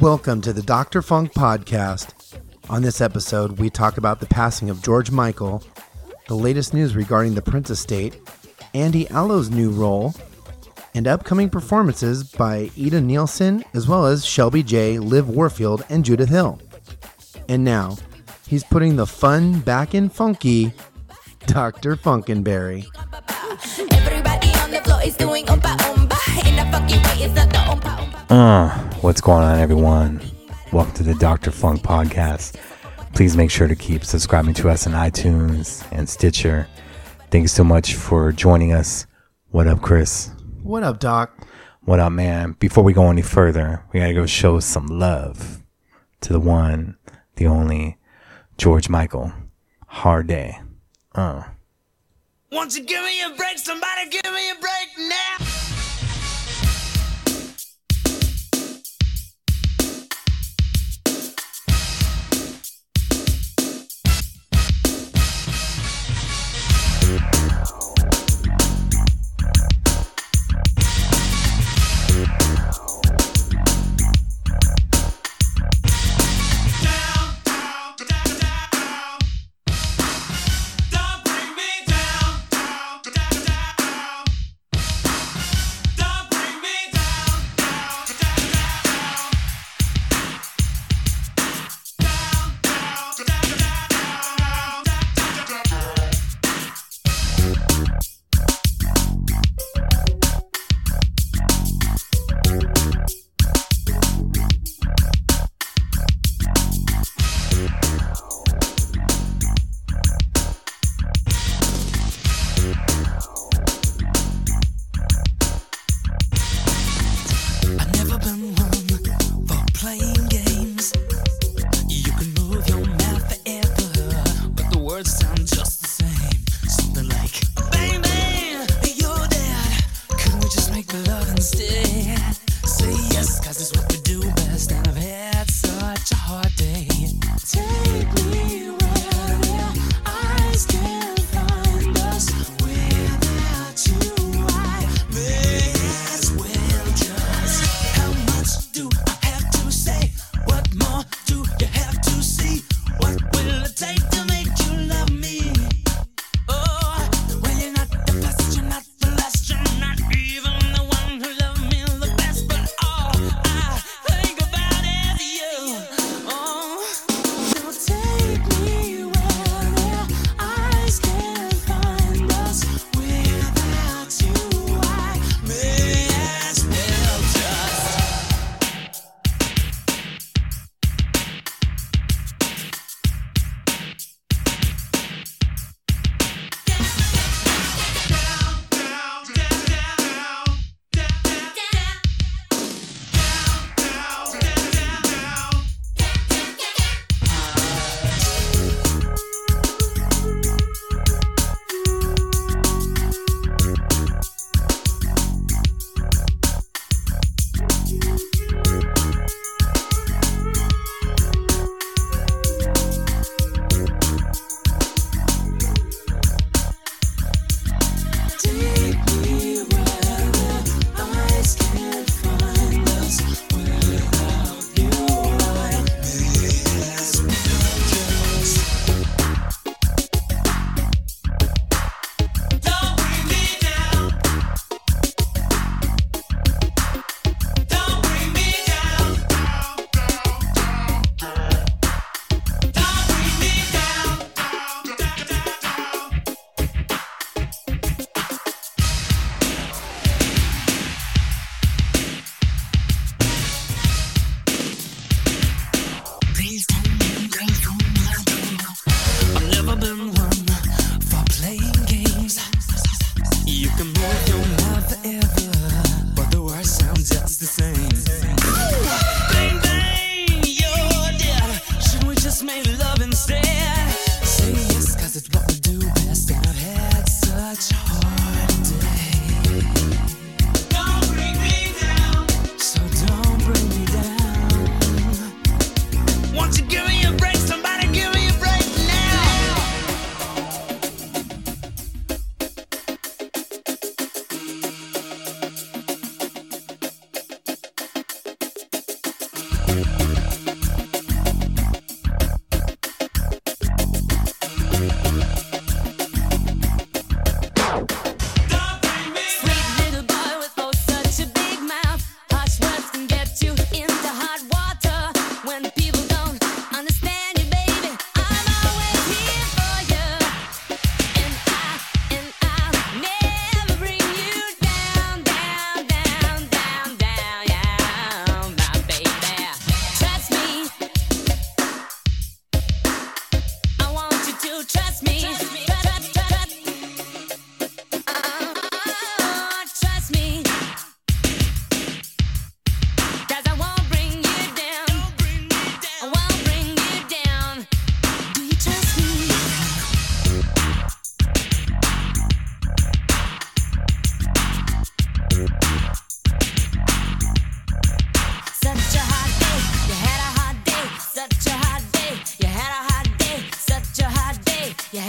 Welcome to the Dr. Funk Podcast. On this episode, we talk about the passing of George Michael, the latest news regarding the Prince estate, Andy Allo's new role, and upcoming performances by Ida Nielsen, as well as Shelby J., Liv Warfield, and Judith Hill. And now, he's putting the fun back in funky, Dr. Funkenberry. Everybody on the floor is doing funky way not the uh, what's going on, everyone? Welcome to the Dr. Funk podcast. Please make sure to keep subscribing to us on iTunes and Stitcher. Thanks so much for joining us. What up, Chris? What up, Doc? What up, man? Before we go any further, we gotta go show some love to the one, the only George Michael. Hard day. Uh. Once you give me a break, somebody give me a break now.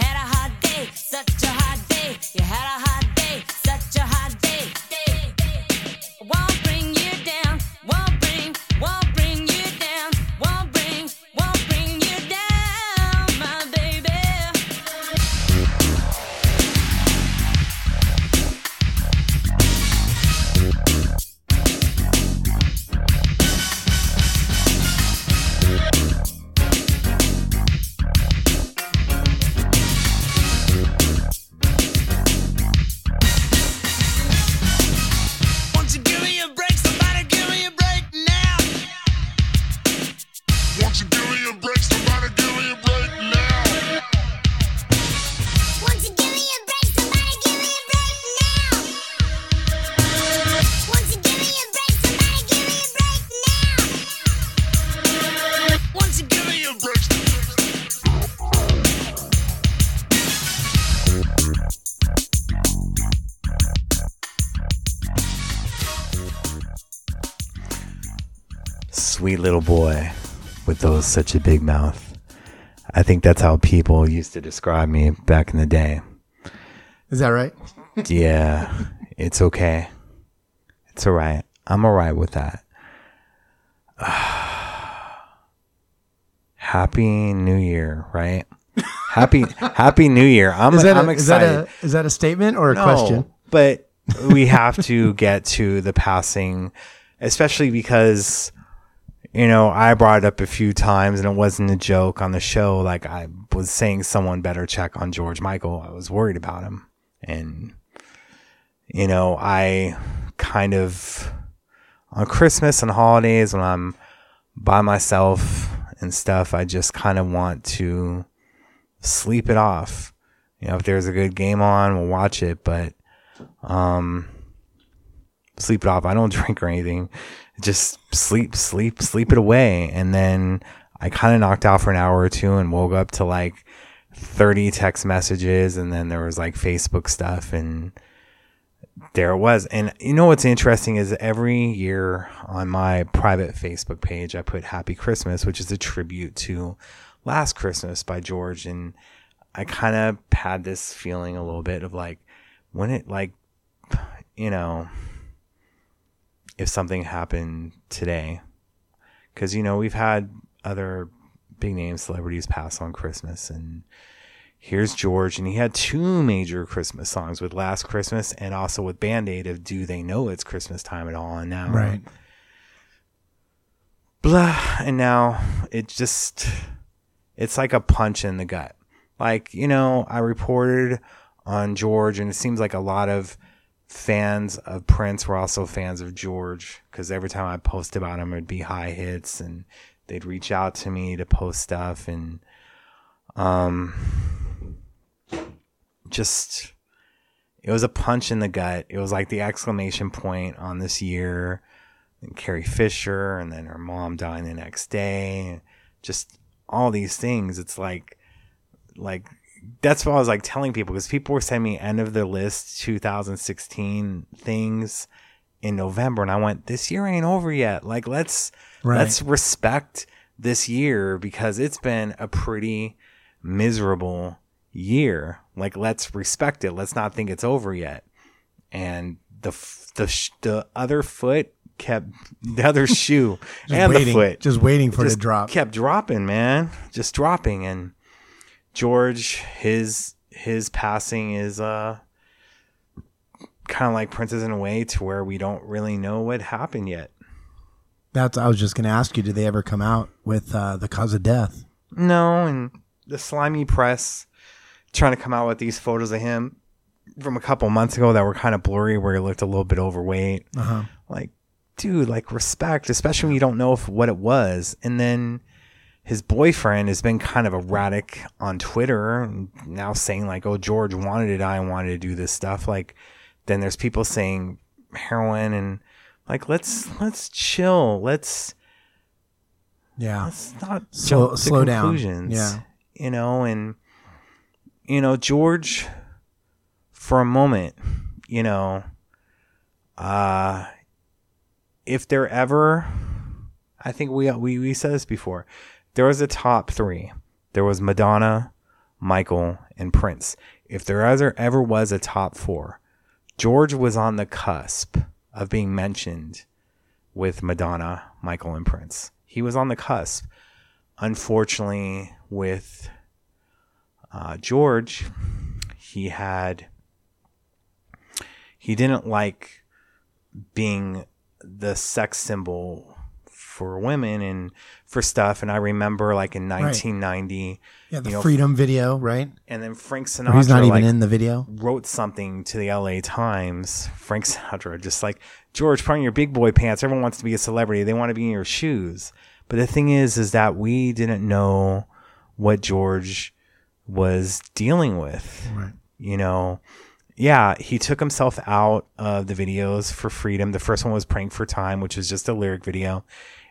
had a hard day, such a little boy with those such a big mouth. I think that's how people used to describe me back in the day. Is that right? Yeah, it's okay. It's all right. I'm all right with that. Happy New Year, right? Happy Happy New Year. I'm Is that, I'm a, is that excited. a is that a statement or a No, question? But we have to get to the passing, especially because, you know, I brought it up a few times and it wasn't a joke on the show. Like I was saying, someone better check on George Michael. I was worried about him. And, you know, I kind of, on Christmas and holidays when I'm by myself and stuff, I just kind of want to sleep it off. You know, if there's a good game on, we'll watch it, but um sleep it off. I don't drink or anything. Just sleep, sleep, sleep it away. And then I kind of knocked out for an hour or two and woke up to like 30 text messages and then there was like Facebook stuff and there it was. And you know what's interesting is every year on my private Facebook page, I put Happy Christmas, which is a tribute to Last Christmas by George. And I kind of had this feeling a little bit of like, when it, like, you know, if something happened today, because, you know, we've had other big name celebrities pass on Christmas and, here's George, and he had two major Christmas songs with Last Christmas and also with Band Aid of Do They Know It's Christmas Time at All? And now, Right. blah, and now it just, it's like a punch in the gut. Like, you know, I reported on George, and it seems like a lot of fans of Prince were also fans of George because every time I post about him, it'd be high hits, and they'd reach out to me to post stuff, and um, just it was a punch in the gut. It was like the exclamation point on this year. And Carrie Fisher, and then her mom dying the next day. Just all these things. It's like, like that's what I was like telling people because people were sending me end of the list 2016 things in November, and I went, this year ain't over yet. Like let's Right. let's respect this year because it's been a pretty miserable year. Like let's respect it. Let's not think it's over yet. And the the the other foot kept the other shoe and waiting, the foot just waiting for it just to drop. kept dropping, man, just dropping. And George, his his passing is uh kind of like Prince's in a way to where we don't really know what happened yet. That's I was just going to ask you. Did they ever come out with uh, the cause of death? No, and the slimy press trying to come out with these photos of him from a couple months ago that were kind of blurry, where he looked a little bit overweight. Uh-huh. Like, dude, like respect, especially when you don't know if, what it was. And then his boyfriend has been kind of erratic on Twitter, and now saying like, "Oh, George wanted to die and wanted to do this stuff." Like, then there's people saying heroin and like, let's let's chill, let's Yeah. let's not Slow- jump to slow down. conclusions. Yeah. You know, and you know, George for a moment, you know, uh if there ever I think we we we said this before. There was a top 3. There was Madonna, Michael, and Prince. If there ever ever was a top 4, George was on the cusp of being mentioned with Madonna, Michael, and Prince. He was on the cusp. Unfortunately, with uh, George, he had he didn't like being the sex symbol for women and for stuff. And I remember, like in 1990, Yeah, the you know, Freedom video, right? and then Frank Sinatra, he's not even like, in the video. wrote something to the LA Times, Frank Sinatra, just like, George, put on your big boy pants. Everyone wants to be a celebrity. They want to be in your shoes. But the thing is, is that we didn't know what George was dealing with. Right. You know, yeah, he took himself out of the videos for freedom. The first one was Praying for Time, which was just a lyric video.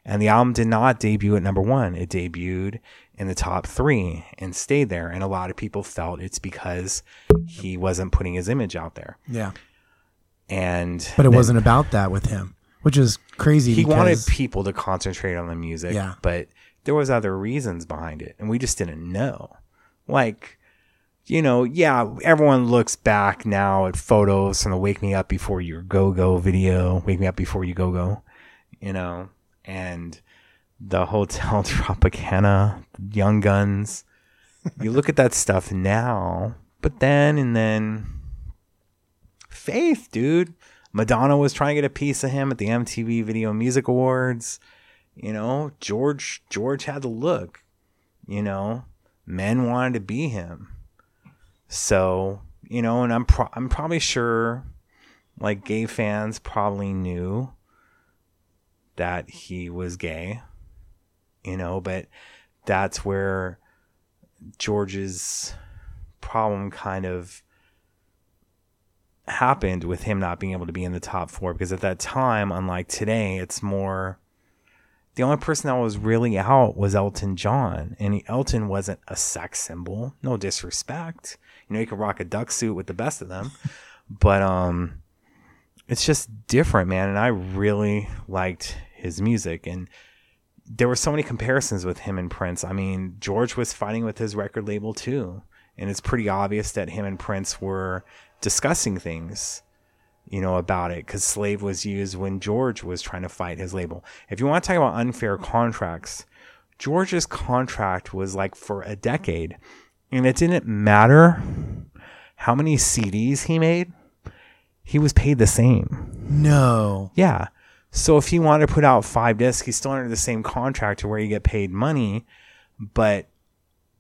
And the album did not debut at number one. It debuted in the top three and stayed there. And a lot of people felt it's because he wasn't putting his image out there. Yeah. And But it then- wasn't about that with him. which is crazy. he wanted people to concentrate on the music Yeah. but there was other reasons behind it and we just didn't know like you know yeah everyone looks back now at photos from the wake me up before your go go video wake me up before you go go you know and the hotel tropicana young guns. You look at that stuff now but then and then faith dude. Madonna was trying to get a piece of him at the mtv video music awards. You know george george had the look you know. Men wanted to be him. So you know and i'm pro- i'm probably sure like gay fans probably knew that he was gay you know but that's where george's problem kind of happened with him not being able to be in the top four because at that time unlike today it's more the only person that was really out was Elton John, and Elton wasn't a sex symbol. No disrespect, you know, he could rock a duck suit with the best of them, but um, it's just different, man. And I really liked his music, and there were so many comparisons with him and Prince. I mean, George was fighting with his record label too, and it's pretty obvious that him and Prince were discussing things you know, about it because slave was used when George was trying to fight his label. If you want to talk about unfair contracts, George's contract was like for a decade, and it didn't matter how many CDs he made, he was paid the same. no. Yeah. So if he wanted to put out five discs, he's still under the same contract to where you get paid money, but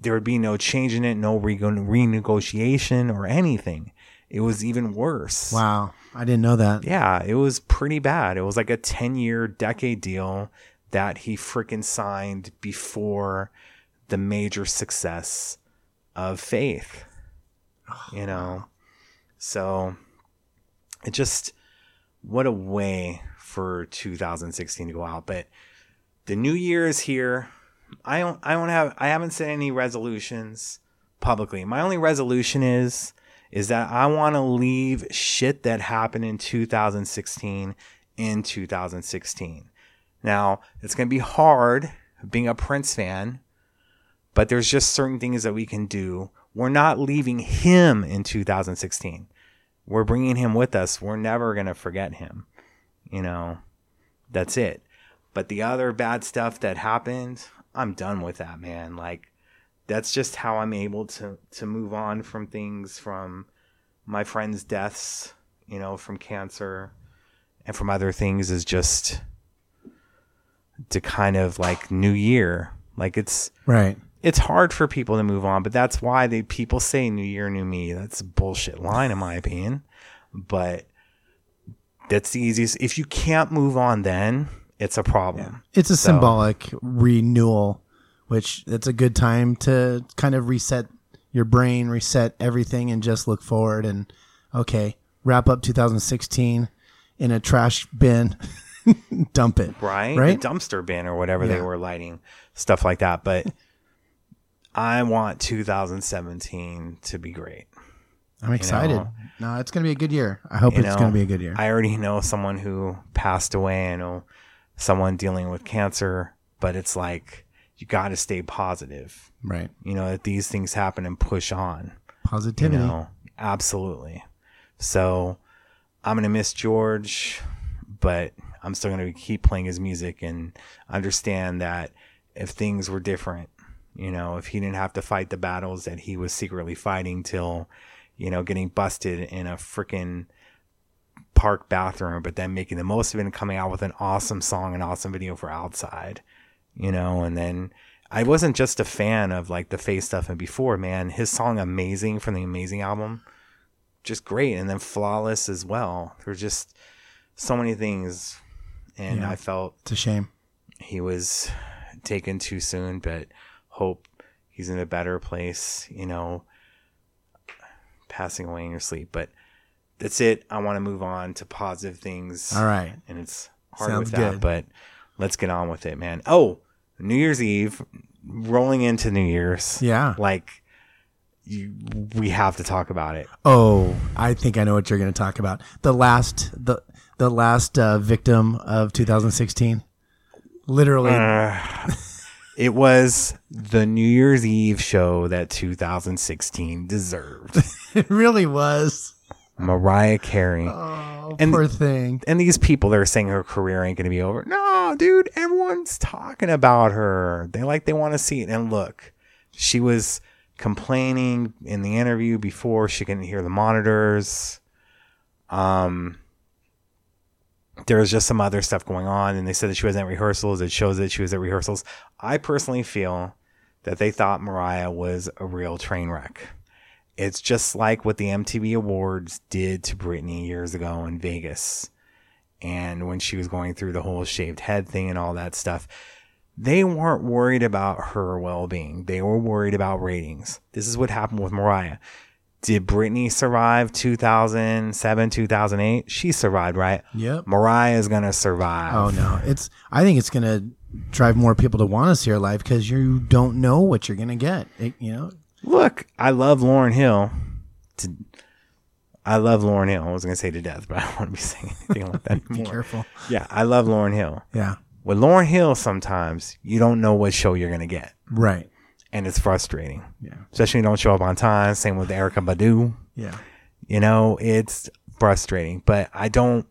there would be no change in it, no re- renegotiation or anything. It was even worse. Wow, I didn't know that. Yeah, it was pretty bad. It was like a 10 year decade deal that he freaking signed before the major success of Faith. You know? So it just, what a way for 2016 to go out. But the new year is here. I don't, I don't have, I haven't set any resolutions publicly. My only resolution is, is that I want to leave shit that happened in 2016 in 2016. Now, it's going to be hard being a Prince fan, but there's just certain things that we can do. We're not leaving him in 2016. We're bringing him with us. We're never going to forget him. You know, that's it. But the other bad stuff that happened, I'm done with that, man. Like, that's just how I'm able to to move on from things from my friends' deaths, you know, from cancer and from other things is just to kind of like new year. Like it's Right. it's hard for people to move on, but that's why they people say new year, new me. That's a bullshit line in my opinion. But that's the easiest. If you can't move on then, it's a problem. It's a So- symbolic renewal, which it's a good time to kind of reset your brain, reset everything, and just look forward. And okay, wrap up 2016 in a trash bin, dump it. right? Right? The dumpster bin or whatever they were lighting, stuff like that. But I want 2017 to be great. I'm excited. know. No, it's going to be a good year. I hope You it's know, going to be a good year. I already know someone who passed away. I know someone dealing with cancer, but it's like you got to stay positive. right. You know that these things happen and push on. You Positivity. know, absolutely. So I'm gonna miss George, but I'm still gonna keep playing his music and understand that if things were different, you know, if he didn't have to fight the battles that he was secretly fighting till, you know, getting busted in a freaking park bathroom, but then making the most of it and coming out with an awesome song, an awesome video for outside, you know, and then I wasn't just a fan of like the face stuff and before, man. His song Amazing from the Amazing album, just great. And then Flawless as well. There's just so many things. And Yeah. I felt It's a shame. he was taken too soon, but hope he's in a better place, you know, passing away in your sleep. But that's it. I want to move on to positive things. All right. And it's hard Sounds with that, good. but let's get on with it, man. Oh, New Year's Eve, rolling into New Year's. Yeah. Like, you, we have to talk about it. Oh, I think I know what you're going to talk about. The last the the last uh, victim of 2016. Literally, It was the New Year's Eve show that 2016 deserved. it really was. Mariah Carey. Oh, And- poor thing. and these people that are saying her career ain't going to be over. No, dude, everyone's talking about her. They like they want to see it. And look, she was complaining in the interview before she couldn't hear the monitors. Um, there was just some other stuff going on, and they said that she wasn't at rehearsals. It shows that she was at rehearsals. I personally feel that they thought Mariah was a real train wreck. It's just like what the MTV Awards did to Britney years ago in Vegas. And when she was going through the whole shaved head thing and all that stuff, they weren't worried about her well being. They were worried about ratings. This is what happened with Mariah. Did Britney survive 2007, 2008? She survived, right? Yep. Mariah is going to survive. Oh no, it's. I think it's gonna drive more people to want to see her live because you don't know what you're gonna get. It- you know, Look, I love Lauryn Hill. To, I love Lauryn Hill. I was going to say to death, but I don't want to be saying anything like that anymore. be careful. Yeah, I love Lauryn Hill. Yeah, With Lauryn Hill, sometimes you don't know what show you're going to get, right. And it's frustrating. Yeah, Especially when you don't show up on time. Same with Erykah Badu. yeah. You know, it's frustrating, but I don't.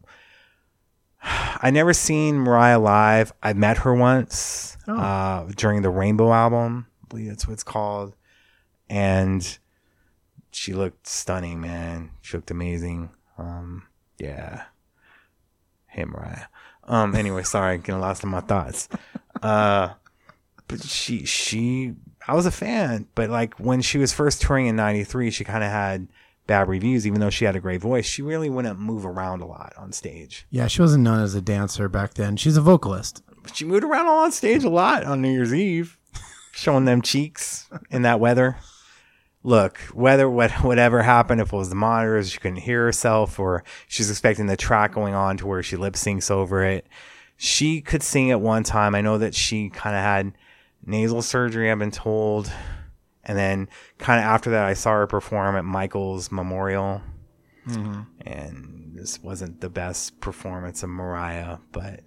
I never seen Mariah live. I met her once Oh. uh, during the Rainbow album. I believe that's what it's called. And she looked stunning, man. She looked amazing. Um, yeah. Hey, Mariah. Um, anyway, sorry, getting lost in my thoughts. Uh, but she, she, I was a fan, but like when she was first touring in '93, she kind of had bad reviews, even though she had a great voice. She really wouldn't move around a lot on stage. Yeah, she wasn't known as a dancer back then. She's a vocalist. But she moved around on stage a lot on New Year's Eve, showing them cheeks in that weather. Look, whether what whatever happened, if it was the monitors, she couldn't hear herself, or she's expecting the track going on to where she lip syncs over it. She could sing at one time. I know that she kind of had nasal surgery, I've been told. And then kind of after that, I saw her perform at Michael's Memorial. Mm-hmm. And this wasn't the best performance of Mariah, but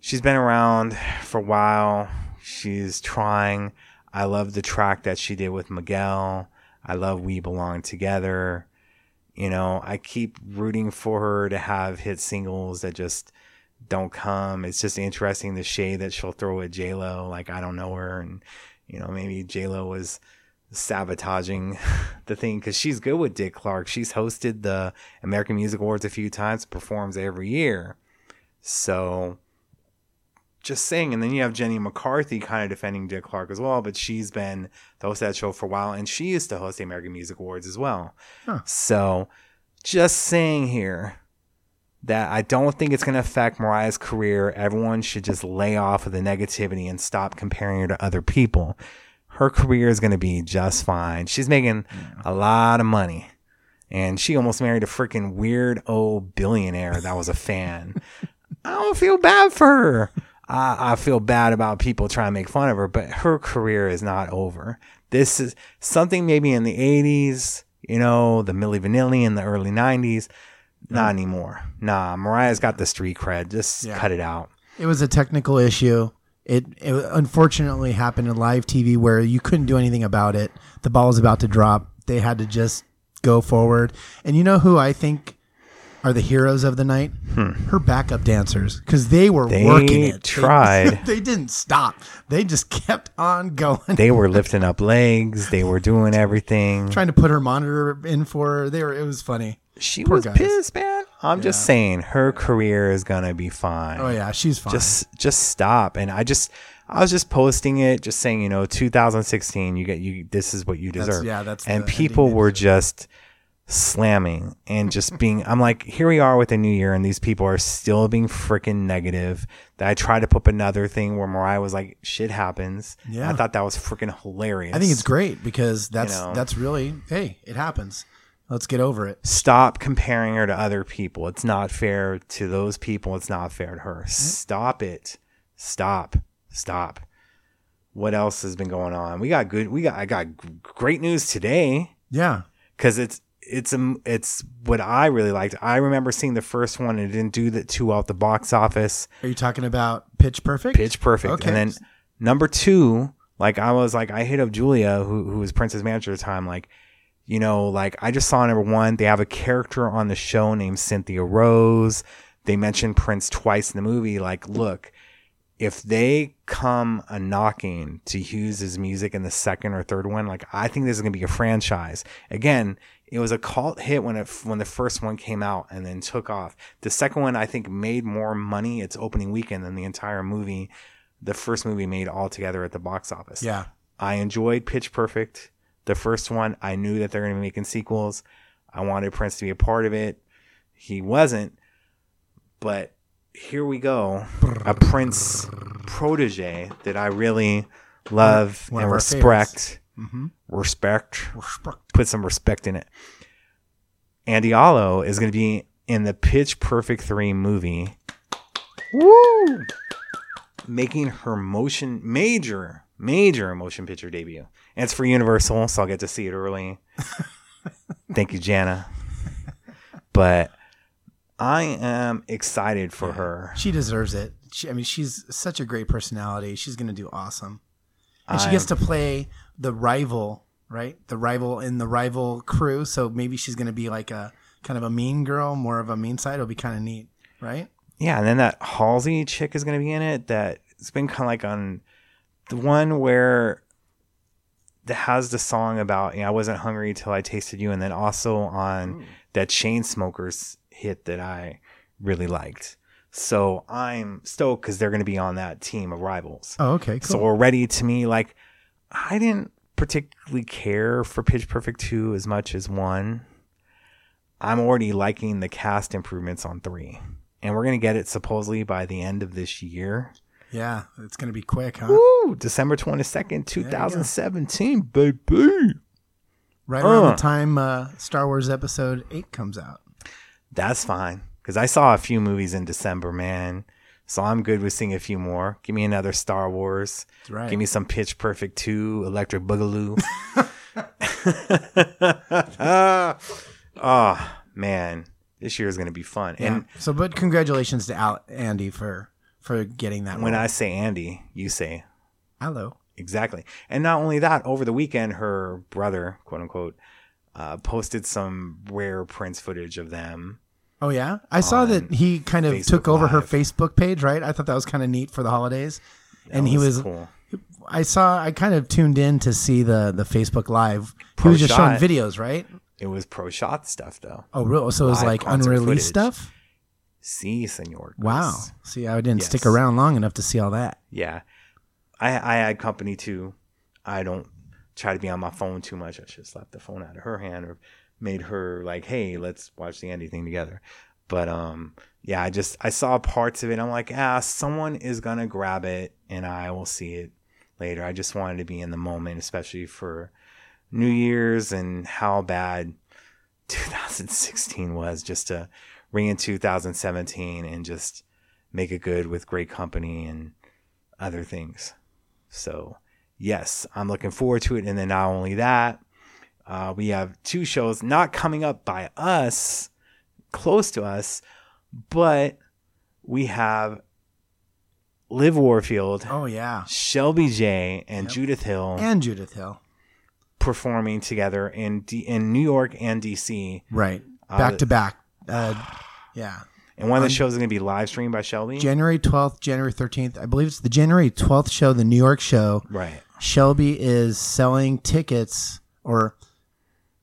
she's been around for a while. She's trying. I love the track that she did with Miguel. I love We Belong Together. You know, I keep rooting for her to have hit singles that just don't come. It's just interesting the shade that she'll throw at J Lo. Like I don't know her, and you know maybe J Lo was sabotaging the thing because she's good with Dick Clark. She's hosted the American Music Awards a few times, performs every year. So just saying, and then you have Jenny McCarthy kind of defending Dick Clark as well, but she's been the host of that show for a while, and she used to host the American Music Awards as well. Huh. So just saying here that I don't think it's going to affect Mariah's career. Everyone should just lay off of the negativity and stop comparing her to other people. Her career is going to be just fine. She's making a lot of money. And she almost married a freaking weird old billionaire that was a fan. I don't feel bad for her. I, I feel bad about people trying to make fun of her, but her career is not over. This is something maybe in the 80s, you know, the Milli Vanilli in the early 90s. Not anymore. Nah, Mariah's got the street cred. Just Yeah. cut it out. It was a technical issue. It, it unfortunately happened in live TV where you couldn't do anything about it. The ball was about to drop. They had to just go forward. And you know who I think are the heroes of the night? Her backup dancers, because they were Hmm. They working it. They- tried. They, didn't stop. They just kept on going. They were lifting up legs. They were doing everything. trying to put her monitor in for her. They were. It was funny. She Poor was guys. pissed, man. I'm just saying her career is gonna be fine. Oh yeah, she's fine. just just stop and i just i was just posting it just saying you know 2016 you get you this is what you That's- deserve yeah, that's and people were just slamming and just being i'm like here we are with the new year and these people are still being freaking negative that i tried to put up another thing where mariah was like shit happens Yeah. i thought that was freaking hilarious I think it's great because that's know. that's really hey, it happens. Let's get over it. stop comparing her to other people. It's not fair to those people. It's not fair to her. Stop it. Stop. Stop. What else has been going on? We got good. We got. I got great news today Yeah. because it's it's a it's what I really liked. I remember seeing the first one and it didn't do that too well at the box office. Are you talking about Pitch Perfect? Pitch Perfect. Okay. And then number two, like I was like I hit up Julia, who who was Prince's manager at the time, like, you know, like I just saw number one, they have a character on the show named Cynthia Rose. They mentioned Prince twice in the movie. Like, look, if they come a knocking to Hughes's music in the second or third one, like I think this is gonna be a franchise. Again, it was a cult hit when it when the first one came out and then took off. The second one I think made more money its opening weekend than the entire movie. The first movie made altogether at the box office. Yeah. I enjoyed Pitch Perfect. The first one, I knew that they're going to be making sequels. I wanted Prince to be a part of it. He wasn't, but here we go. A Prince protege that I really love One and of our mm-hmm. respect. Respect. Put some respect in it. Andy Allo is going to be in the Pitch Perfect 3 movie. Woo! Making her motion major, major motion picture debut. And it's for Universal, so I'll get to see it early. Thank you, Jana. But I am excited for her. She deserves it. She, I mean, she's such a great personality. She's going to do awesome. And she gets to play the rival, right? The rival in the rival crew. So maybe she's going to be like a kind of a mean girl, more of a mean side. It'll be kind of neat, right? Yeah, and then that Halsey chick is going to be in it. That it's been kind of like on the one where has the song about you know, I wasn't hungry till I tasted you, and then also on mm. that Chainsmokers hit that I really liked. So I'm stoked because they're going to be on that team of rivals. Oh, okay. Cool. So already to me, like I didn't particularly care for Pitch Perfect two as much as one. I'm already liking the cast improvements on three, and we're gonna get it supposedly by the end of this year. Yeah, it's going to be quick, huh? Woo! December twenty second, two thousand seventeen, baby. Right around Uh. the time uh, Star Wars Episode 8 comes out. That's fine because I saw a few movies in December, man. So I'm good with seeing a few more. Give me another Star Wars. That's right. Give me some Pitch Perfect 2, Electric Boogaloo. oh, man. This year is going to be fun. Yeah. And so, but congratulations to Al- Andy for for getting that. when role. I say Andy, you say hello, exactly. And not only that, over the weekend, her brother, quote unquote, uh, posted some rare Prince footage of them. oh yeah, I saw that he kind of Facebook took over her Facebook page, right? I thought that was kind of neat for the holidays, and That he was. cool. I saw. I kind of tuned in to see the the Facebook Live. he was just Pro showing videos, right? It was pro shot stuff, though. Oh, real. So it was Live like unreleased footage. stuff. See, senor. Chris. Wow. See, I didn't stick around long enough to see all that. Yeah. I I had company too. I don't try to be on my phone too much. I should have slapped the phone out of her hand or made her like, hey, let's watch the Andy thing together. But um yeah, I just I saw parts of it. I'm like, ah, someone is gonna grab it and I will see it later. I just wanted to be in the moment, especially for New Year's and how bad 2016 was just to ring in 2017 and just make it good with great company and other things. So, yes, I'm looking forward to it. And then not only that, uh, we have two shows not coming up by us, close to us, but we have Liv Warfield, Oh yeah, Shelby J, and Judith Hill and Judith Hill. performing together in D- in New York and DC. Right, Uh, back to back. Uh, yeah. And one of the shows is going to be live streamed by Shelby. January 12th, January 13th. I believe it's the January 12th show, the New York show. right. Shelby is selling tickets or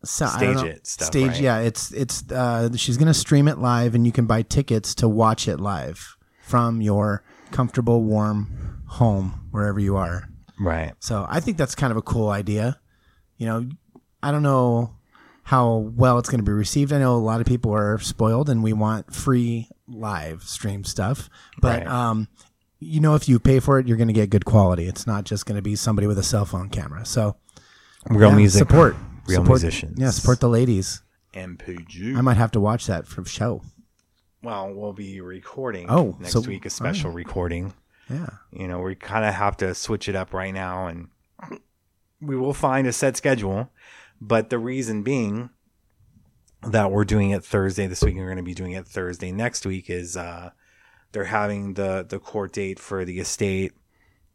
don't Stage know. it stuff, Stage, right? yeah. It's it's uh, she's gonna stream it live, and you can buy tickets to watch it live from your comfortable, warm home wherever you are. Right. So I think that's kind of a cool idea. You know, I don't know how well it's going to be received. I know a lot of people are spoiled and we want free live stream stuff, but Right. um, you know, if you pay for it, you're going to get good quality. It's not just going to be somebody with a cell phone camera. So Real yeah, music. support, Real support, musicians. Yeah, support the ladies. NPG. I might have to watch that for show. well, we'll be recording Oh, next so- week, a special recording. Yeah. You know, we kind of have to switch it up right now and we will find a set schedule. But the reason being, that we're doing it Thursday this week. We're going to be doing it Thursday next week. Is uh, they're having the the court date for the estate.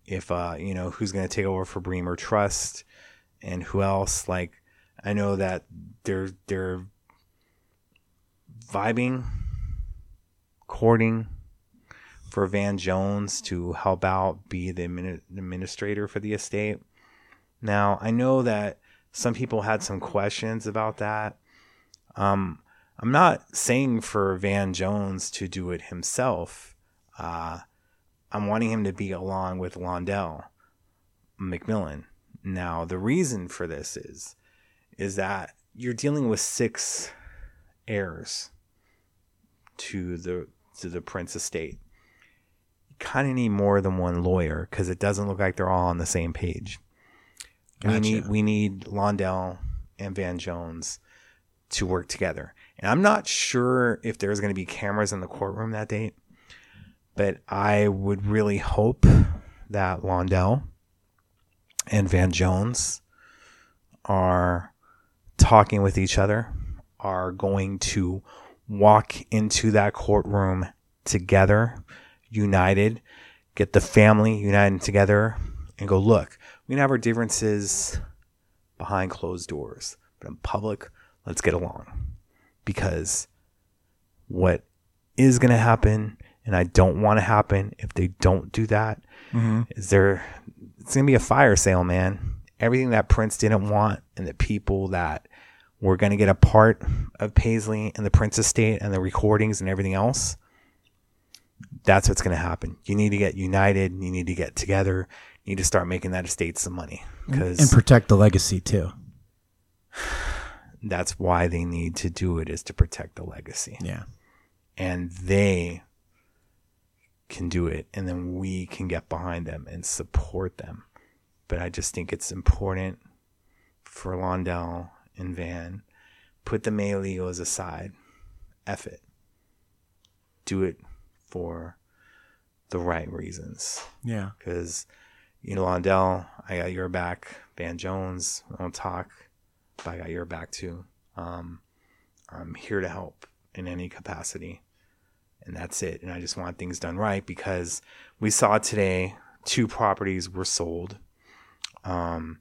If uh, you know who's going to take over for Bremer Trust and who else. Like I know that they're they're vibing, courting for Van Jones to help out, be the administrator for the estate. Now, I know that some people had some questions about that. Um, I'm not saying for Van Jones to do it himself. Uh, I'm wanting him to be along with Londell McMillan. Now, the reason for this is is that you're dealing with six heirs to the to the Prince estate. You kind of need more than one lawyer because it doesn't look like they're all on the same page. We need we need Londell and Van Jones to work together. And I'm not sure if there's going to be cameras in the courtroom that date, but I would really hope that Londell and Van Jones are talking with each other, are going to walk into that courtroom together, united, get the family united together, and go, look, we can have our differences behind closed doors, but in public, let's get along. Because what is going to happen, and I don't want to happen if they don't do that, mm-hmm. is there, it's going to be a fire sale, man. Everything that Prince didn't want, and the people that were going to get a part of Paisley and the Prince estate and the recordings and everything else, that's what's going to happen. You need to get united. You need to get together. Need to start making that estate some money because and protect the legacy too. that's why they need to do it is to protect the legacy. Yeah. And they can do it and then we can get behind them and support them. But I just think it's important for Londell and Van put the male egos aside. F it. Do it for the right reasons. Yeah. Because, you know, Londell, I got your back. Van Jones, I don't talk, but I got your back too. Um, I'm here to help in any capacity. And that's it. And I just want things done right because we saw today two properties were sold. Um,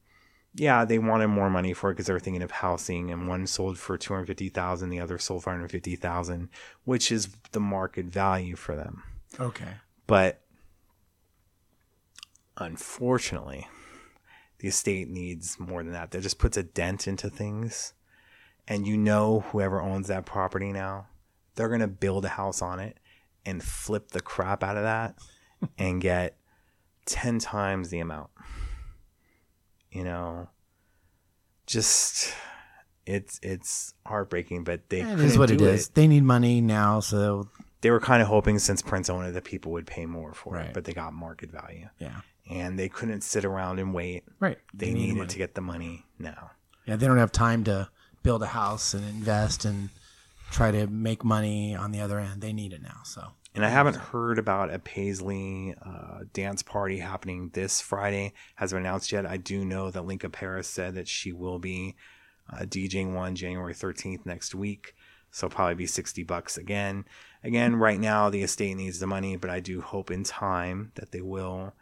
yeah, they wanted more money for it because they were thinking of housing, and one sold for two hundred fifty thousand, the other sold for hundred fifty thousand, which is the market value for them. Okay. But unfortunately, the estate needs more than that. That just puts a dent into things. And you know, whoever owns that property now, they're going to build a house on it and flip the crap out of that and get 10 times the amount. You know, just it's it's heartbreaking, but they It couldn't is what it. They need money now, so they were kind of hoping since Prince owned it that people would pay more for Right. it, but they got market value. yeah. And they couldn't sit around and wait. Right. They, need needed money. to get the money now. Yeah, they don't have time to build a house and invest and try to make money on the other end. They need it now. So And I haven't heard about a Paisley uh, dance party happening this Friday. Hasn't been announced yet. I do know that Linka Paris said that she will be uh, DJing one January 13th next week. So probably be 60 bucks again. Again, right now the estate needs the money, but I do hope in time that they will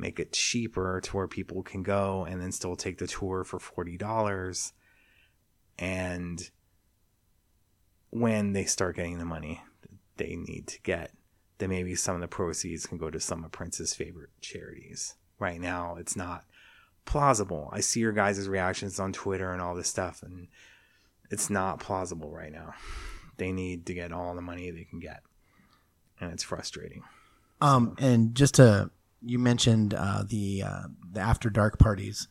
make it cheaper to where people can go and then still take the tour for $40. And when they start getting the money they need to get, then maybe some of the proceeds can go to some of Prince's favorite charities. Right now, it's not plausible. I see your guys' reactions on Twitter and all this stuff, and it's not plausible right now. They need to get all the money they can get, and it's frustrating. Um, and just to you mentioned uh, the uh, the after dark parties.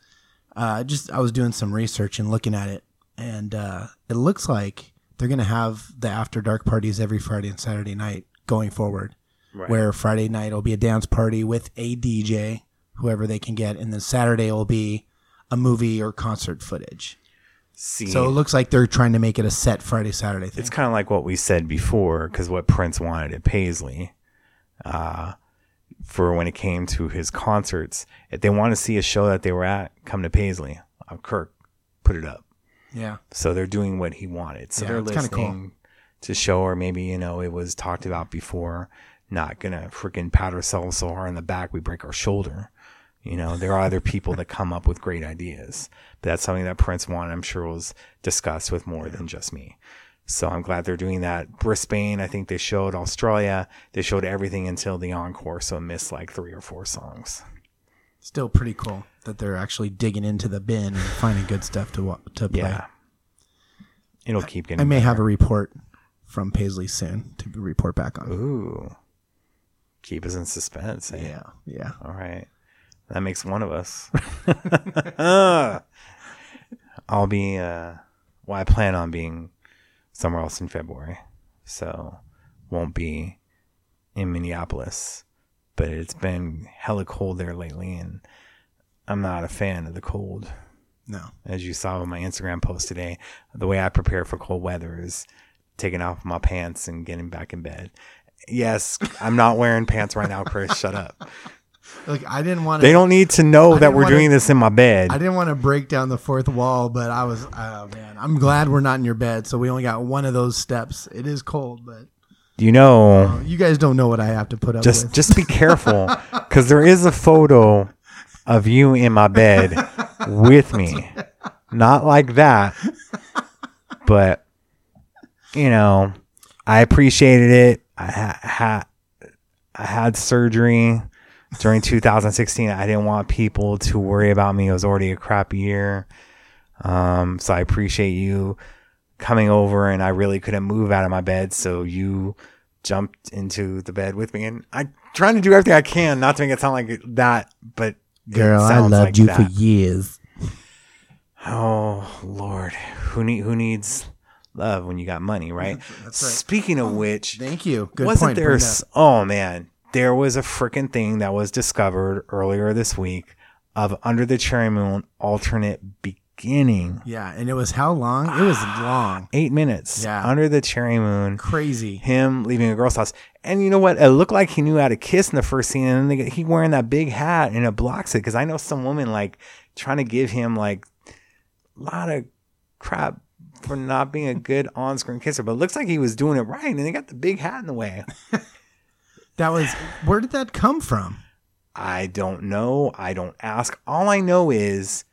Uh, just I was doing some research and looking at it, and uh, it looks like they're gonna have the after dark parties every Friday and Saturday night going forward. Right. Where Friday night will be a dance party with a DJ, whoever they can get, and then Saturday will be a movie or concert footage. See, So it looks like they're trying to make it a set Friday Saturday thing. it's kind of like what we said before, because what Prince wanted at Paisley, uh, for when it came to his concerts, if they want to see a show that they were at, come to Paisley. Uh, Kirk, put it up. Yeah. So they're doing what he wanted. So Yeah, they're kinda cool. listening to show, or maybe, you know, it was talked about before, not going to freaking pat ourselves so hard in the back we break our shoulder. You know, there are other people that come up with great ideas. But that's something that Prince wanted, I'm sure was discussed with more than just me. So I'm glad they're doing that. Brisbane, I think they showed Australia. They showed everything until the encore, so it missed like three or four songs. Still pretty cool that they're actually digging into the bin and finding good stuff to to play. Yeah. It'll keep getting I may better. have a report from Paisley soon to report back on. Ooh. Keep us in suspense. eh? Yeah. Yeah. All right. That makes one of us. I'll be, uh, well, I plan on being somewhere else in February. So won't be in Minneapolis. But it's been hella cold there lately, and I'm not a fan of the cold. No. As you saw in my Instagram post today, the way I prepare for cold weather is taking off my pants and getting back in bed. Yes, I'm not wearing pants right now, Chris. Shut up. Look, I didn't want to. They don't need to know that we're wanna- doing this in my bed. I didn't want to break down the fourth wall, but I was. Oh man, I'm glad we're not in your bed. So we only got one of those steps. It is cold, but you know, oh, you guys don't know what I have to put up just with. just be careful because there is a photo of you in my bed with me. Not like that, but you know, I appreciated it. I ha- ha- I had surgery during 2016. I didn't want people to worry about me. It was already a crappy year. Um, so I appreciate you coming over and I really couldn't move out of my bed. So you jumped into the bed with me and I'm trying to do everything I can not to make it sound like that, but Girl, I loved like you that. for years. Oh Lord, who need who needs love when you got money, right? Speaking of which, Thank you. Good wasn't point. there? Bring s- Oh man, there was a freaking thing that was discovered earlier this week of Under the Cherry Moon alternate beginning. Yeah, and it was how long? It was ah, long. Eight minutes. Yeah. Under the Cherry Moon. Crazy. Him leaving a girl's house. And you know what? It looked like he knew how to kiss in the first scene. And then they, he wearing that big hat and it blocks it. Cause I know some woman like trying to give him like a lot of crap for not being a good on screen kisser. But it looks like he was doing it right. And they got the big hat in the way. That was. Where did that come from? I don't know. I don't ask. All I know is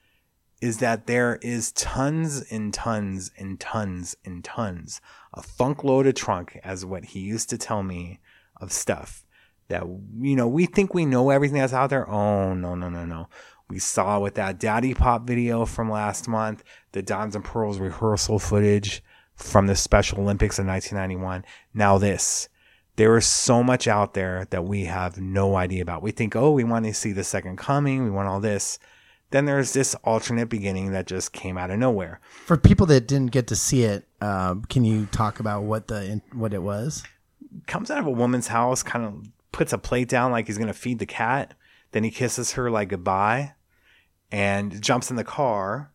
is that there is tons and tons and tons and tons a funk load of trunk as what he used to tell me of stuff that you know we think we know everything that's out there oh no no no no we saw with that daddy pop video from last month the diamonds and pearls rehearsal footage from the special olympics in 1991 now this there is so much out there that we have no idea about. We think, oh, we want to see the second coming, we want all this. Then there's this alternate beginning that just came out of nowhere. For people that didn't get to see it, um, can you talk about what the what it was? Comes out of a woman's house, kind of puts a plate down like he's gonna feed the cat. Then he kisses her like goodbye, and jumps in the car.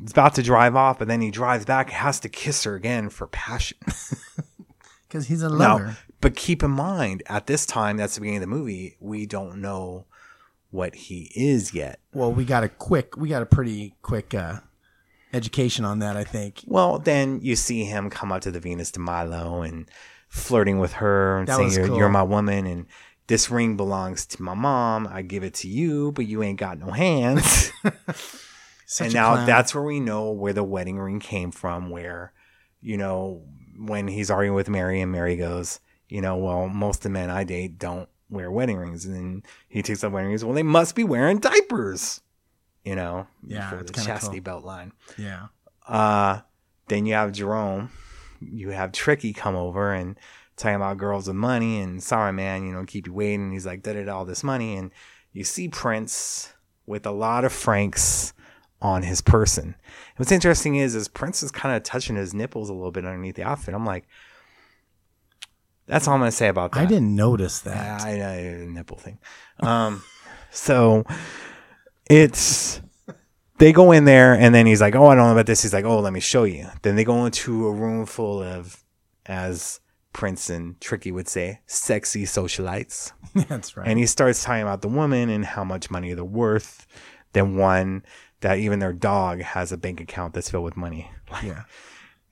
He's about to drive off, but then he drives back, has to kiss her again for passion. Because he's a lover. but keep in mind, at this time, that's the beginning of the movie, we don't know what he is yet. well, we got a quick, we got a pretty quick uh, education on that. I think. Well, then you see him come up to the Venus de Milo and flirting with her and That saying, you're, cool. you're my woman and this ring belongs to my mom. I give it to you, but you ain't got no hands. And now clown. that's where we know where the wedding ring came from, where, you know, when he's arguing with Mary and Mary goes, you know, well, most of the men I date don't wear wedding rings. And he takes up wedding rings. Well, they must be wearing diapers, you know, Yeah, for the chastity cool. belt line. yeah. Uh, then you have Jerome. You have Tricky come over and talking about girls with money and sorry, man, you know, keep you waiting. He's like, da da da, all this money. And you see Prince with a lot of francs on his person. What's interesting is, is Prince is kind of touching his nipples a little bit underneath the outfit. I'm like, that's all I'm going to say about that. I didn't notice that. I, I, nipple thing. Um, so it's they go in there and then he's like, "Oh, I don't know about this." He's like, "Oh, let me show you." Then they go into a room full of, as Prince and Tricky would say, sexy socialites, That's right. and he starts talking about the woman and how much money they're worth. Then one that even their dog has a bank account that's filled with money. Yeah.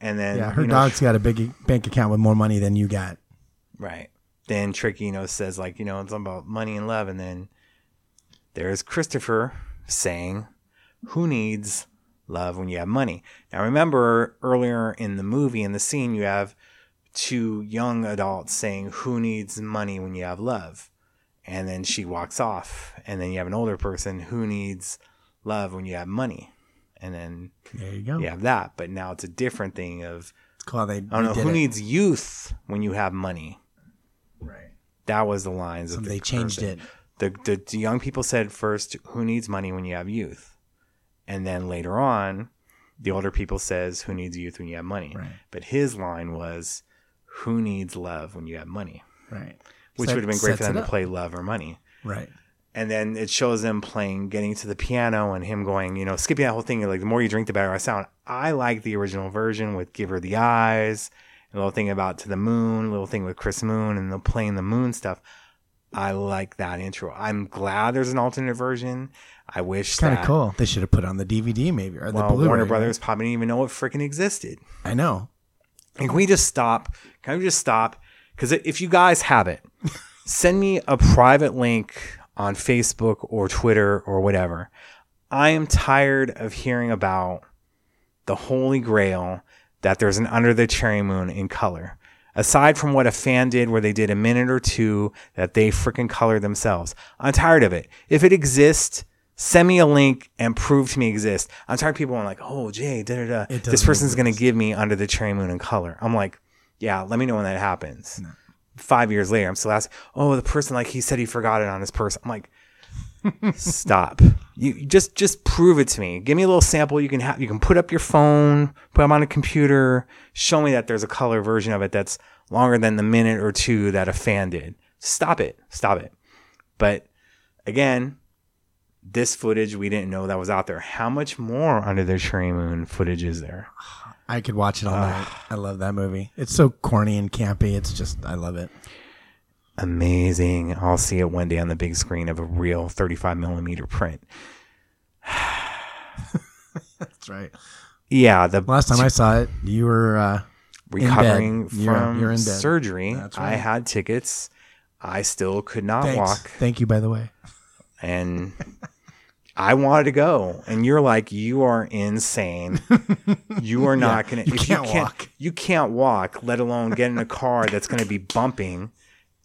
And then Yeah. Her you know, dog's got a big bank account with more money than you got. Right. Then Tricky, you know, says like, you know, it's about money and love. And then there's Christopher saying, Who needs love when you have money? Now remember earlier in the movie, in the scene, you have two young adults saying, Who needs money when you have love? And then she walks off. And then you have an older person who needs love when you have money. And then There you go. you have that. But now it's a different thing of It's called they. I don't know who needs youth when you have money. Right. That was the lines. So of the they changed person. it. The, the the young people said first, "Who needs money when you have youth?" And then later on, the older people says, "Who needs youth when you have money?" Right. But his line was, "Who needs love when you have money?" Right. Which Set- would have been great for them to play love or money. Right. And then it shows them playing, getting to the piano, and him going, you know, skipping that whole thing. Like the more you drink, the better I sound. I like the original version with "Give Her the Eyes," a little thing about "To the Moon," a little thing with Chris Moon, and the playing the moon stuff. I like that intro. I'm glad there's an alternate version. I wish It's Kind of cool. They should have put it on the DVD maybe or the well, Blu-ray. Warner? Brothers probably didn't even know it freaking existed. I know. And can we just stop? Can we just stop? Because if you guys have it, send me a private link on Facebook or Twitter or whatever. I am tired of hearing about the Holy Grail that there's an Under the Cherry Moon in color. Aside from what a fan did, where they did a minute or two that they freaking color themselves, I'm tired of it. If it exists, send me a link and prove to me it exists. I'm tired of people going like, "Oh, Jay, da da da." This person's gonna give me Under the Cherry Moon in color. I'm like, yeah, let me know when that happens. Five years later, I'm still asking, oh, the person like he said he forgot it on his purse. I'm like, stop. You just just prove it to me. Give me a little sample. You can have you can put up your phone, put them on a computer, show me that there's a color version of it that's longer than the minute or two that a fan did. Stop it. Stop it. But again, this footage we didn't know that was out there. How much more under the cherry moon footage is there? Oh, I could watch it all night. I love that movie. It's so corny and campy. It's just I love it. amazing. I'll see it one day on the big screen of a real 35 millimeter print. That's right. Yeah, the Last time I saw it, you were uh, recovering bed. You're- from you're in bed. surgery. That's I had tickets. I still could not thanks. walk, Thank you, by the way. and I wanted to go. And you're like, you are insane. You are not gonna. you can't you can't, walk. You can't walk, let alone get in a car that's going to be bumping,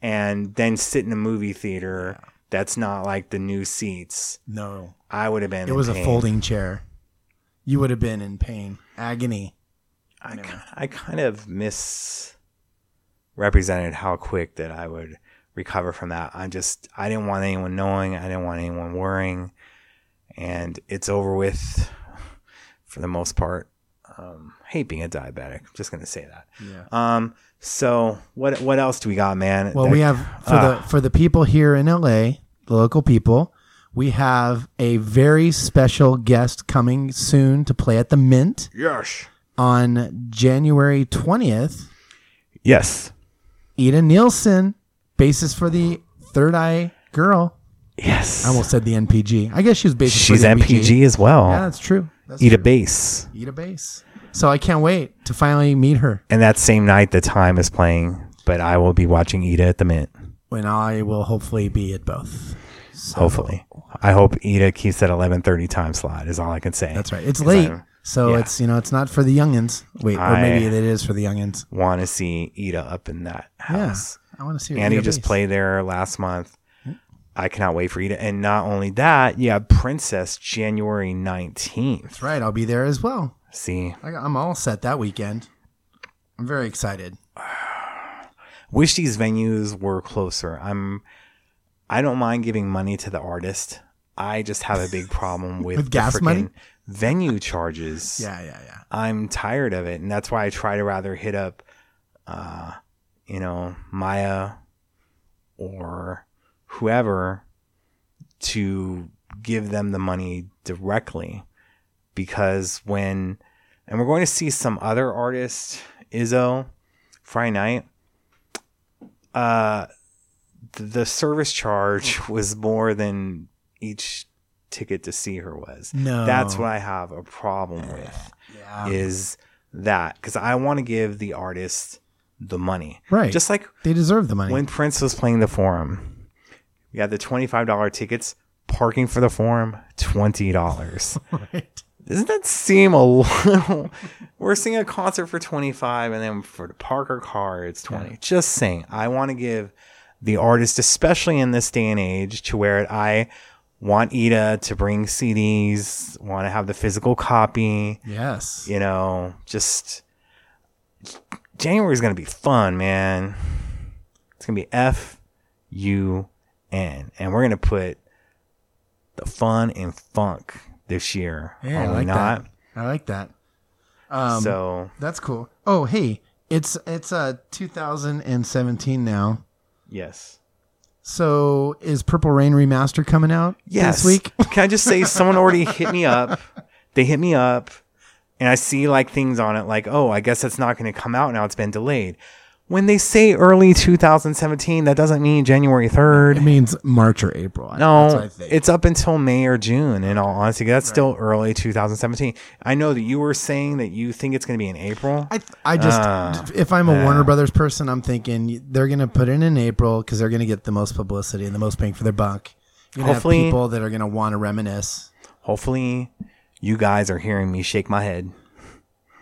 and then sit in a movie theater that's not like the new seats. No, I would have been. it was a folding chair. You would have been in pain, agony. I, I kind of misrepresented how quick that I would recover from that. I just, I didn't want anyone knowing. I didn't want anyone worrying. And it's over with for the most part. Um, hate being a diabetic. I'm just going to say that. Yeah. Um, so what, what else do we got, man? Well, That- we have for Ah. the for the people here in LA, the local people, we have a very special guest coming soon to play at the Mint yes. on January twentieth. Yes. Ida Nielsen, bassist for the Third Eye Girl. Yes. I almost said the NPG. I guess she was bassist. She's for the NPG as well. Yeah, that's true. That's Eat a true. bass. Eat a bass. So I can't wait to finally meet her. And that same night, the time is playing, but I will be watching Ida at the Mint. When I will hopefully be at both. So, Hopefully, I hope Ida keeps that eleven thirty time slot. Is all I can say. That's right. It's late. I So yeah. it's you know it's not for the youngins. Wait, or maybe it is for the youngins. Want to see Ida up in that house? Yeah, I want to see. her Andy eat just bass. played there last month. I cannot wait for you to. And not only that, yeah, Princess January nineteenth. That's right. I'll be there as well. See, I, I'm all set that weekend. I'm very excited. wish these venues were closer. I'm. I don't mind giving money to the artist. I just have a big problem with, With gas money? venue charges. Yeah, yeah, yeah. I'm tired of it, and that's why I try to rather hit up, uh, you know, Maya or whoever to give them the money directly, because when, and we're going to see some other artists, Lizzo, Friday night. Uh, th- the service charge was more than each ticket to see her was. No. That's what I have a problem with. Yeah. Is that because I want to give the artist the money. Right. Just like They deserve the money. when Prince was playing the forum, we had the $25 tickets, parking for the forum, $20. right. Doesn't that seem a little? We're seeing a concert for 25 and then for the Parker car, it's 20. Just saying, I want to give the artist, especially in this day and age, to where I want Ida to bring CDs, want to have the physical copy, Yes. you know, just January is going to be fun, man. It's going to be F U N. And we're going to put the fun and funk this year. Yeah, I are we like not? that. I like that. Um, so, That's cool. Oh, hey, it's it's uh 2017 now. yes. So is Purple Rain remaster coming out Yes. this week? Can I just say someone already hit me up? They hit me up and I see like things on it like, oh, I guess that's not going to come out now. It's been delayed. When they say early 2017, that doesn't mean January 3rd. It means March or April. No, I think. it's up until May or June. In all honesty, that's still early 2017. I know that you were saying that you think it's going to be in April. I, I just Ah, if I'm a Warner Brothers person, I'm thinking they're gonna put it in April because they're gonna get the most publicity and the most bang for their buck. You're Hopefully- have people that are gonna want to reminisce. Hopefully, you guys are hearing me shake my head.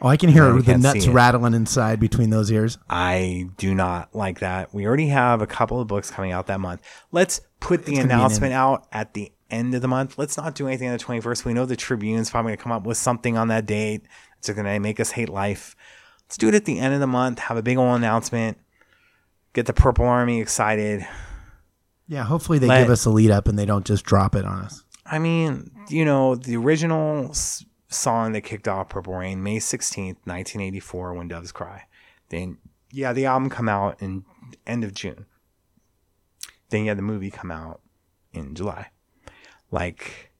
Oh, I can hear No, the nuts rattling inside between those ears. I do not like that. We already have a couple of books coming out that month. Let's put the It's announcement out at the end of the month. Let's not do anything on the 21st. We know the Tribune's probably going to come up with something on that date. It's going to make us hate life. Let's do it at the end of the month. Have a big old announcement. Get the Purple Army excited. Yeah, hopefully they Let- give us a lead up and they don't just drop it on us. I mean, you know, the original song that kicked off Purple Rain, May 16th, 1984, When Doves Cry. Then, yeah, the album come out in end of June. Then you had the movie come out in July. Like,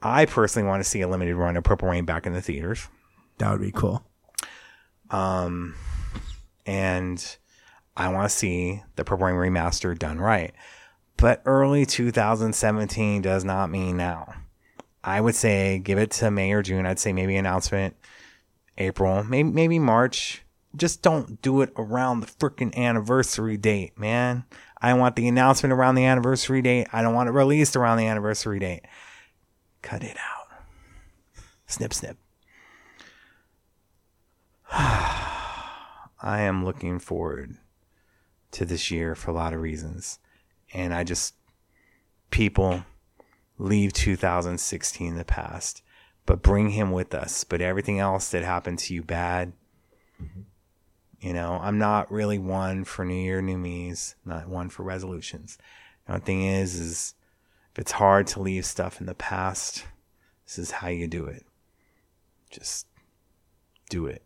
I personally want to see a limited run of Purple Rain back in the theaters. That would be cool. Um, and I want to see the Purple Rain remaster done right. But early 2017 does not mean now. I would say give it to May or June. I'd say maybe announcement April, maybe maybe March. Just don't do it around the freaking anniversary date, man. I want the announcement around the anniversary date. I don't want it released around the anniversary date. Cut it out. Snip, snip. I am looking forward to this year for a lot of reasons. And I just, people leave 2016 in the past, but bring him with us. But everything else that happened to you bad, mm-hmm. you know, I'm not really one for New Year, New Me's, not one for resolutions. The only thing is, is if it's hard to leave stuff in the past, this is how you do it. Just do it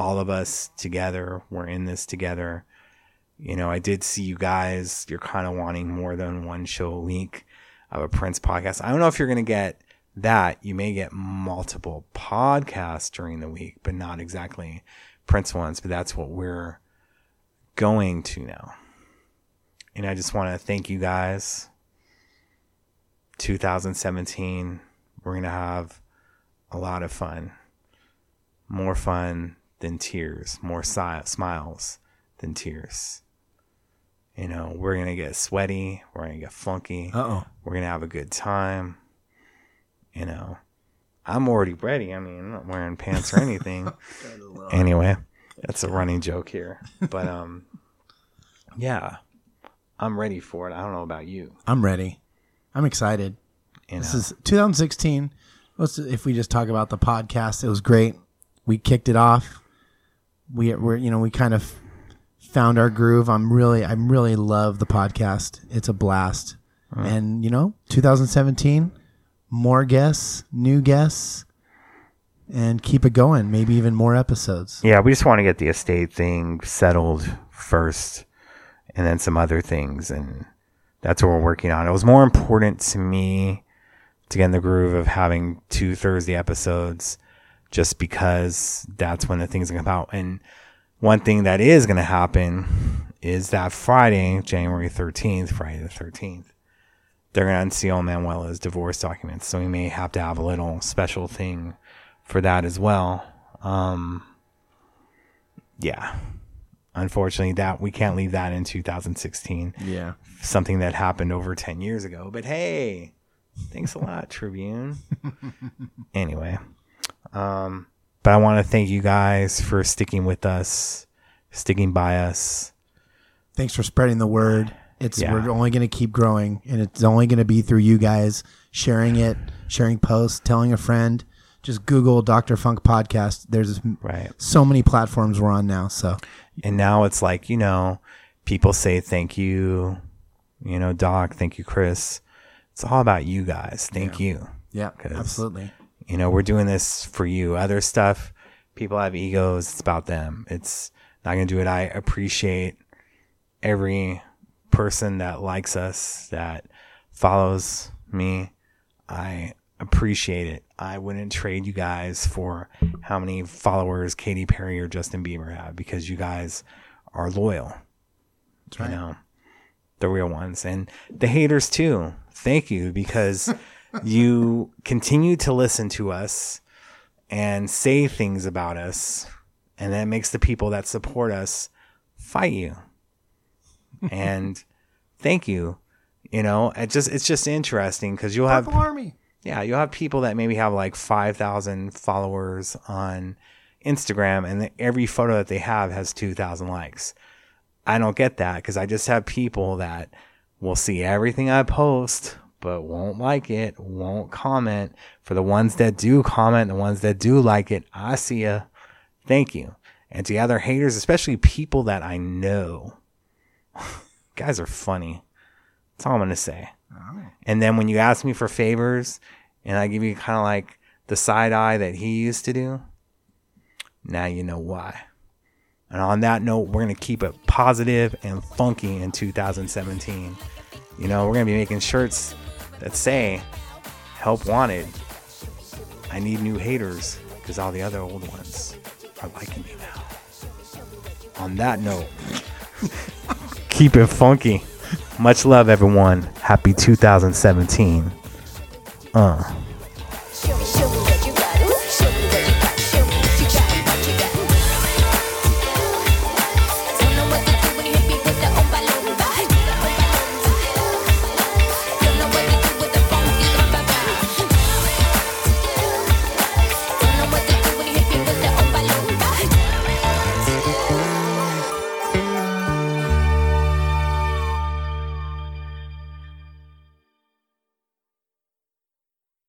all of us together. We're in this together. You know, I did see you guys. You're kind of wanting more than one show a week of a Prince podcast. I don't know if you're going to get that. You may get multiple podcasts during the week, but not exactly Prince ones. But that's what we're going to now. And I just want to thank you guys. 2017, we're going to have a lot of fun. More fun than tears, more si- smiles than tears. You know, we're going to get sweaty, we're going to get funky, Uh oh. we're going to have a good time. You know, I'm already ready. I mean, I'm not wearing pants or anything. anyway, that's a running joke here. But um yeah, I'm ready for it. I don't know about you. I'm ready. I'm excited. You know? This is 2016. Let's if we just talk about the podcast, it was great. We kicked it off. We we're you know we kind of found our groove. I'm really I'm really love the podcast. It's a blast. And you know, 2017, more guests, new guests, and keep it going. Maybe even more episodes. Yeah, we just want to get the estate thing settled first and then some other things. And that's what we're working on. It was more important to me to get in the groove of having two Thursday episodes just because that's when the things are going to come out. And one thing that is going to happen is that Friday, January 13th, Friday the 13th, they're going to unseal Manuela's divorce documents. So we may have to have a little special thing for that as well. Um, yeah. Unfortunately, that we can't leave that in 2016. Yeah. Something that happened over 10 years ago. But hey, thanks a lot, Tribune. anyway, um, but I want to thank you guys for sticking with us, sticking by us. Thanks for spreading the word. It's Yeah. we're only going to keep growing, and it's only going to be through you guys sharing it, sharing posts, telling a friend. Just Google Doctor Funk podcast. There's Right. so many platforms we're on now. So And now it's like, you know, people say thank you, you know, Doc, thank you, Chris. It's all about you guys. Thank you. yeah, absolutely. You know, we're doing this for you. Other stuff, people have egos. It's about them. It's not going to do it. I appreciate every person that likes us, that follows me. I appreciate it. I wouldn't trade you guys for how many followers Katy Perry or Justin Bieber have because you guys are loyal. That's right. You know, the real ones and the haters too. Thank you because you continue to listen to us and say things about us, and that makes the people that support us fight you. and thank you. You know, it just it's just interesting because you'll have Army. yeah, you'll have people that maybe have like 5,000 followers on Instagram and every photo that they have has 2,000 likes. I don't get that because I just have people that will see everything I post but won't like it, won't comment. For the ones that do comment, the ones that do like it, I see ya. Thank you. And to the other haters, especially people that I know, guys are funny. That's all I'm to say. And then when you ask me for favors and I give you kind of like the side eye that he used to do, now you know why. And on that note, we're going to keep it positive and funky in 2017. You know, we're going to be making shirts that say, Help Wanted. I need new haters because all the other old ones are liking me now. On that note, keep it funky. Much love, everyone. Happy 2017. Uh.